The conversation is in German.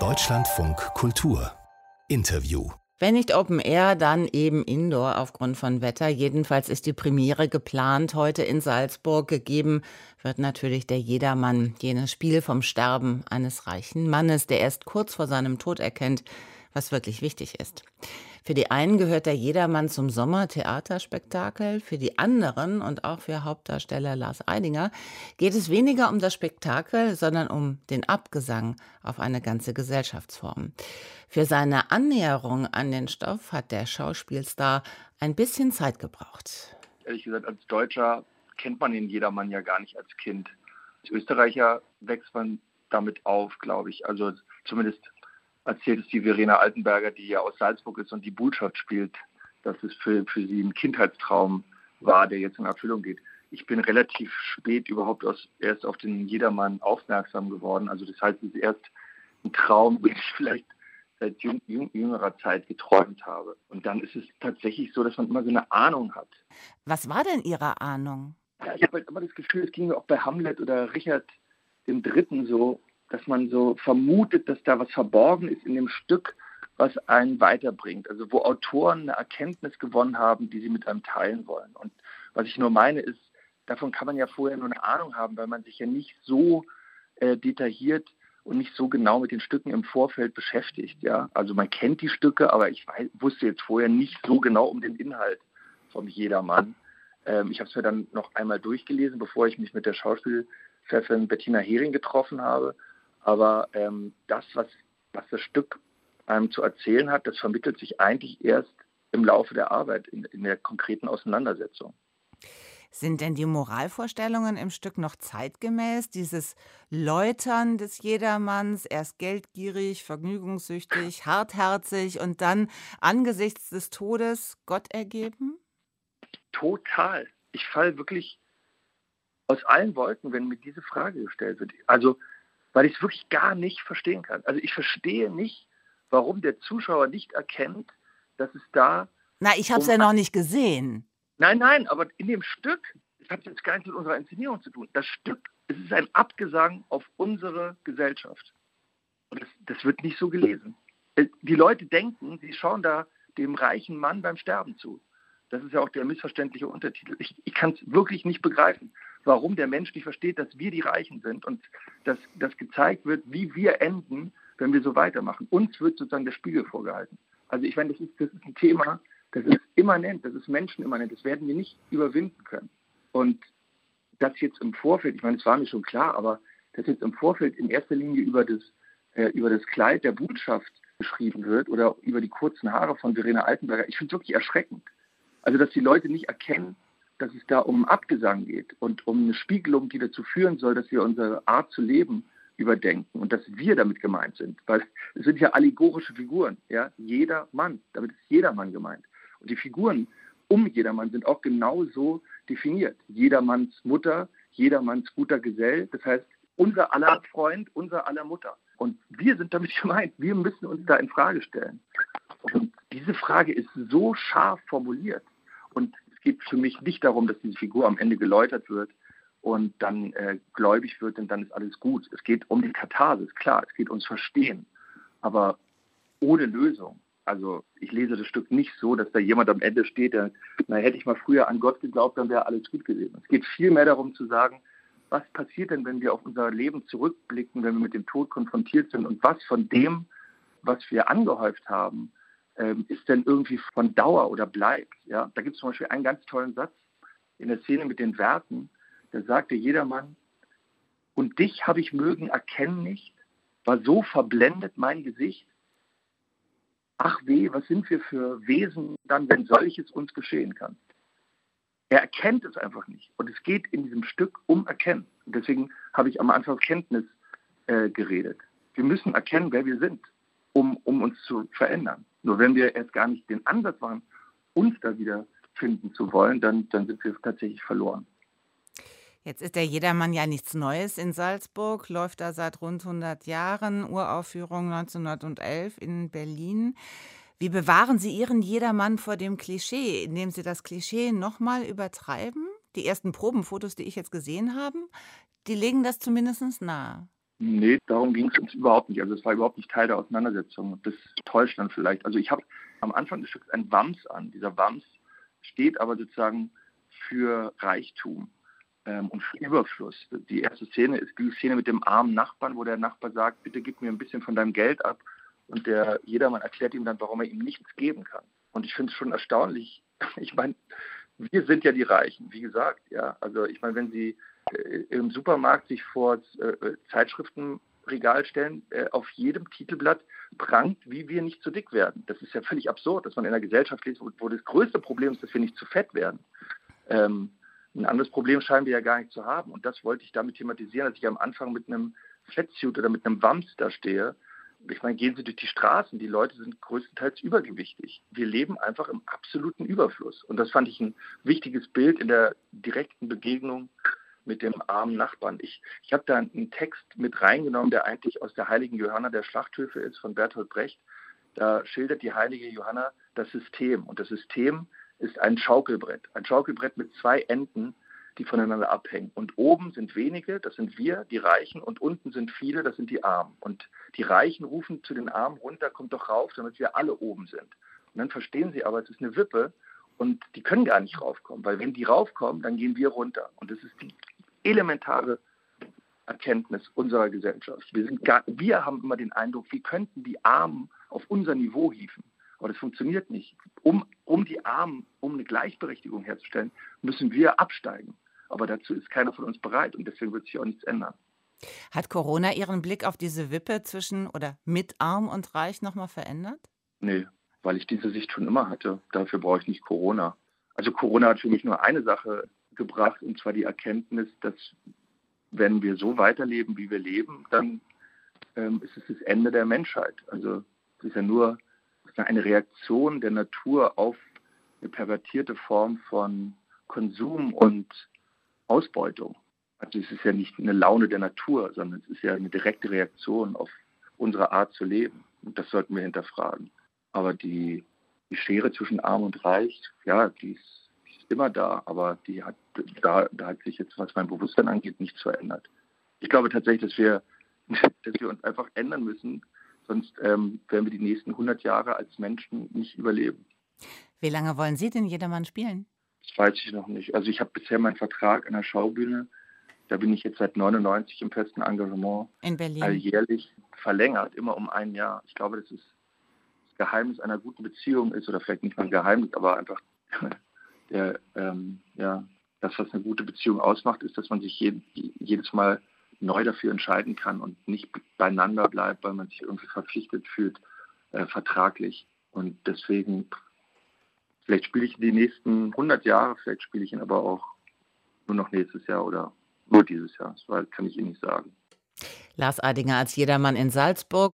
Deutschlandfunk Kultur Interview wenn nicht Open Air, dann eben Indoor aufgrund von Wetter. Jedenfalls ist die Premiere geplant heute in Salzburg. Gegeben wird natürlich der Jedermann, jenes Spiel vom Sterben eines reichen Mannes, der erst kurz vor seinem Tod erkennt, was wirklich wichtig ist. Für die einen gehört der Jedermann zum Sommertheaterspektakel, für die anderen und auch für Hauptdarsteller Lars Eidinger geht es weniger um das Spektakel, sondern um den Abgesang auf eine ganze Gesellschaftsform. Für seine Annäherung an den Stoff hat der Schauspielstar ein bisschen Zeit gebraucht. Ehrlich gesagt, als Deutscher kennt man den Jedermann ja gar nicht als Kind. Als Österreicher wächst man damit auf, glaube ich. Also zumindest erzählt es die Verena Altenberger, die ja aus Salzburg ist und die Botschaft spielt, dass es für, für sie ein Kindheitstraum war, der jetzt in Erfüllung geht. Ich bin relativ spät überhaupt aus, erst auf den Jedermann aufmerksam geworden. Also das heißt, es ist erst ein Traum, den ich vielleicht seit jüng, jüng, jüngerer Zeit geträumt habe. Und dann ist es tatsächlich so, dass man immer so eine Ahnung hat. Was war denn Ihre Ahnung? Ja, ich habe halt immer das Gefühl, es ging mir auch bei Hamlet oder Richard dem Dritten so, dass man so vermutet, dass da was verborgen ist in dem Stück, was einen weiterbringt. Also wo Autoren eine Erkenntnis gewonnen haben, die sie mit einem teilen wollen. Und was ich nur meine ist, davon kann man ja vorher nur eine Ahnung haben, weil man sich ja nicht so äh, detailliert und nicht so genau mit den Stücken im Vorfeld beschäftigt. Ja? Also man kennt die Stücke, aber ich weiß, wusste jetzt vorher nicht so genau um den Inhalt von Jedermann. Ähm, ich habe es mir dann noch einmal durchgelesen, bevor ich mich mit der Schauspielchefin Bettina Hering getroffen habe. Aber ähm, das, was, was das Stück einem zu erzählen hat, das vermittelt sich eigentlich erst im Laufe der Arbeit, in, in der konkreten Auseinandersetzung. Sind denn die Moralvorstellungen im Stück noch zeitgemäß? Dieses Läutern des Jedermanns, erst geldgierig, vergnügungssüchtig, hartherzig und dann angesichts des Todes Gott ergeben? Total. Ich falle wirklich aus allen Wolken, wenn mir diese Frage gestellt wird. Also weil ich es wirklich gar nicht verstehen kann. Also ich verstehe nicht, warum der Zuschauer nicht erkennt, dass es da. Na, ich habe es um ja noch nicht gesehen. Nein, nein, aber in dem Stück, das hat jetzt gar nichts mit unserer Inszenierung zu tun. Das Stück, es ist ein Abgesang auf unsere Gesellschaft. Und das, das wird nicht so gelesen. Äh, die Leute denken, sie schauen da dem reichen Mann beim Sterben zu. Das ist ja auch der missverständliche Untertitel. Ich, ich kann es wirklich nicht begreifen warum der Mensch nicht versteht, dass wir die Reichen sind und dass, dass gezeigt wird, wie wir enden, wenn wir so weitermachen. Uns wird sozusagen der Spiegel vorgehalten. Also ich meine, das ist, das ist ein Thema, das ist immanent, das ist menschenimmanent, das werden wir nicht überwinden können. Und das jetzt im Vorfeld, ich meine, es war mir schon klar, aber dass jetzt im Vorfeld in erster Linie über das, äh, über das Kleid der Botschaft geschrieben wird oder über die kurzen Haare von Verena Altenberger, ich finde es wirklich erschreckend. Also, dass die Leute nicht erkennen, dass es da um Abgesang geht und um eine Spiegelung, die dazu führen soll, dass wir unsere Art zu leben überdenken und dass wir damit gemeint sind. Weil es sind ja allegorische Figuren, ja, jeder Mann, damit ist jeder Mann gemeint. Und die Figuren um jedermann sind auch genau so definiert. Jedermanns Mutter, jedermanns guter Gesell, das heißt unser aller Freund, unser aller Mutter. Und wir sind damit gemeint, wir müssen uns da in Frage stellen. Und diese Frage ist so scharf formuliert und geht für mich nicht darum, dass diese Figur am Ende geläutert wird und dann äh, gläubig wird und dann ist alles gut. Es geht um die Katharsis, klar, es geht ums Verstehen, aber ohne Lösung. Also ich lese das Stück nicht so, dass da jemand am Ende steht, der, na hätte ich mal früher an Gott geglaubt, dann wäre alles gut gewesen. Es geht vielmehr darum zu sagen, was passiert denn, wenn wir auf unser Leben zurückblicken, wenn wir mit dem Tod konfrontiert sind und was von dem, was wir angehäuft haben, ähm, ist denn irgendwie von Dauer oder bleibt. Ja? Da gibt es zum Beispiel einen ganz tollen Satz in der Szene mit den Werten. Da sagte jedermann, und dich habe ich mögen erkennen nicht, war so verblendet mein Gesicht. Ach weh, was sind wir für Wesen dann, wenn solches uns geschehen kann? Er erkennt es einfach nicht. Und es geht in diesem Stück um Erkennen. Und deswegen habe ich am Anfang Kenntnis äh, geredet. Wir müssen erkennen, wer wir sind, um, um uns zu verändern. Nur wenn wir erst gar nicht den Ansatz machen, uns da wieder finden zu wollen, dann, dann sind wir tatsächlich verloren. Jetzt ist der Jedermann ja nichts Neues in Salzburg, läuft da seit rund 100 Jahren, Uraufführung 1911 in Berlin. Wie bewahren Sie Ihren Jedermann vor dem Klischee, indem Sie das Klischee nochmal übertreiben? Die ersten Probenfotos, die ich jetzt gesehen habe, die legen das zumindest nahe. Nee, darum ging es uns überhaupt nicht. Also es war überhaupt nicht Teil der Auseinandersetzung. Das täuscht dann vielleicht. Also ich habe am Anfang des Stücks ein Wams an. Dieser Wams steht aber sozusagen für Reichtum ähm, und für Überfluss. Die erste Szene ist die Szene mit dem armen Nachbarn, wo der Nachbar sagt, bitte gib mir ein bisschen von deinem Geld ab. Und der jedermann erklärt ihm dann, warum er ihm nichts geben kann. Und ich finde es schon erstaunlich. Ich meine, wir sind ja die Reichen, wie gesagt. Ja, also ich meine, wenn Sie im Supermarkt sich vor äh, Zeitschriftenregal stellen, äh, auf jedem Titelblatt prangt, wie wir nicht zu dick werden. Das ist ja völlig absurd, dass man in einer Gesellschaft lebt, wo, das größte Problem ist, dass wir nicht zu fett werden. Ähm, ein anderes Problem scheinen wir ja gar nicht zu haben. Und das wollte ich damit thematisieren, dass ich am Anfang mit einem Fettsuit oder mit einem Wams da stehe. Ich meine, gehen Sie durch die Straßen, die Leute sind größtenteils übergewichtig. Wir leben einfach im absoluten Überfluss. Und das fand ich ein wichtiges Bild in der direkten Begegnung mit dem armen Nachbarn. Ich, ich habe da einen Text mit reingenommen, der eigentlich aus der heiligen Johanna der Schlachthöfe ist, von Bertolt Brecht. Da schildert die heilige Johanna das System. Und das System ist ein Schaukelbrett. Ein Schaukelbrett mit zwei Enden, die voneinander abhängen. Und oben sind wenige, das sind wir, die Reichen, und unten sind viele, das sind die Armen. Und die Reichen rufen zu den Armen runter, kommt doch rauf, damit wir alle oben sind. Und dann verstehen sie aber, es ist eine Wippe und die können gar nicht raufkommen, weil wenn die raufkommen, dann gehen wir runter. Und das ist die elementare Erkenntnis unserer Gesellschaft. Wir, sind gar, wir haben immer den Eindruck, wir könnten die Armen auf unser Niveau hieven. Aber das funktioniert nicht. Um, um die Armen, um eine Gleichberechtigung herzustellen, müssen wir absteigen. Aber dazu ist keiner von uns bereit und deswegen wird sich auch nichts ändern. Hat Corona Ihren Blick auf diese Wippe zwischen oder mit Arm und Reich nochmal verändert? Nee, weil ich diese Sicht schon immer hatte. Dafür brauche ich nicht Corona. Also Corona hat für mich nur eine Sache gebracht, und zwar die Erkenntnis, dass wenn wir so weiterleben, wie wir leben, dann ähm, ist es das Ende der Menschheit. Also es ist ja nur eine Reaktion der Natur auf eine pervertierte Form von Konsum und Ausbeutung. Also es ist ja nicht eine Laune der Natur, sondern es ist ja eine direkte Reaktion auf unsere Art zu leben. Und das sollten wir hinterfragen. Aber die, die Schere zwischen Arm und Reich, ja, die ist, die ist immer da, aber die hat, da, da hat sich jetzt, was mein Bewusstsein angeht, nichts verändert. Ich glaube tatsächlich, dass wir, dass wir uns einfach ändern müssen, sonst ähm, werden wir die nächsten 100 Jahre als Menschen nicht überleben. Wie lange wollen Sie denn jedermann spielen? Das weiß ich noch nicht. Also ich habe bisher meinen Vertrag an der Schaubühne, da bin ich jetzt seit 99 im festen Engagement. In Berlin. Alljährlich verlängert, immer um ein Jahr. Ich glaube, das ist das Geheimnis einer guten Beziehung ist, oder vielleicht nicht mal ein Geheimnis, aber einfach der, ähm, ja, das, was eine gute Beziehung ausmacht, ist, dass man sich je, jedes Mal neu dafür entscheiden kann und nicht beieinander bleibt, weil man sich irgendwie verpflichtet fühlt, äh, vertraglich. Und deswegen Vielleicht spiele ich die nächsten 100 Jahre, vielleicht spiele ich ihn aber auch nur noch nächstes Jahr oder nur dieses Jahr. Das kann ich Ihnen nicht sagen. Lars Adinger als Jedermann in Salzburg.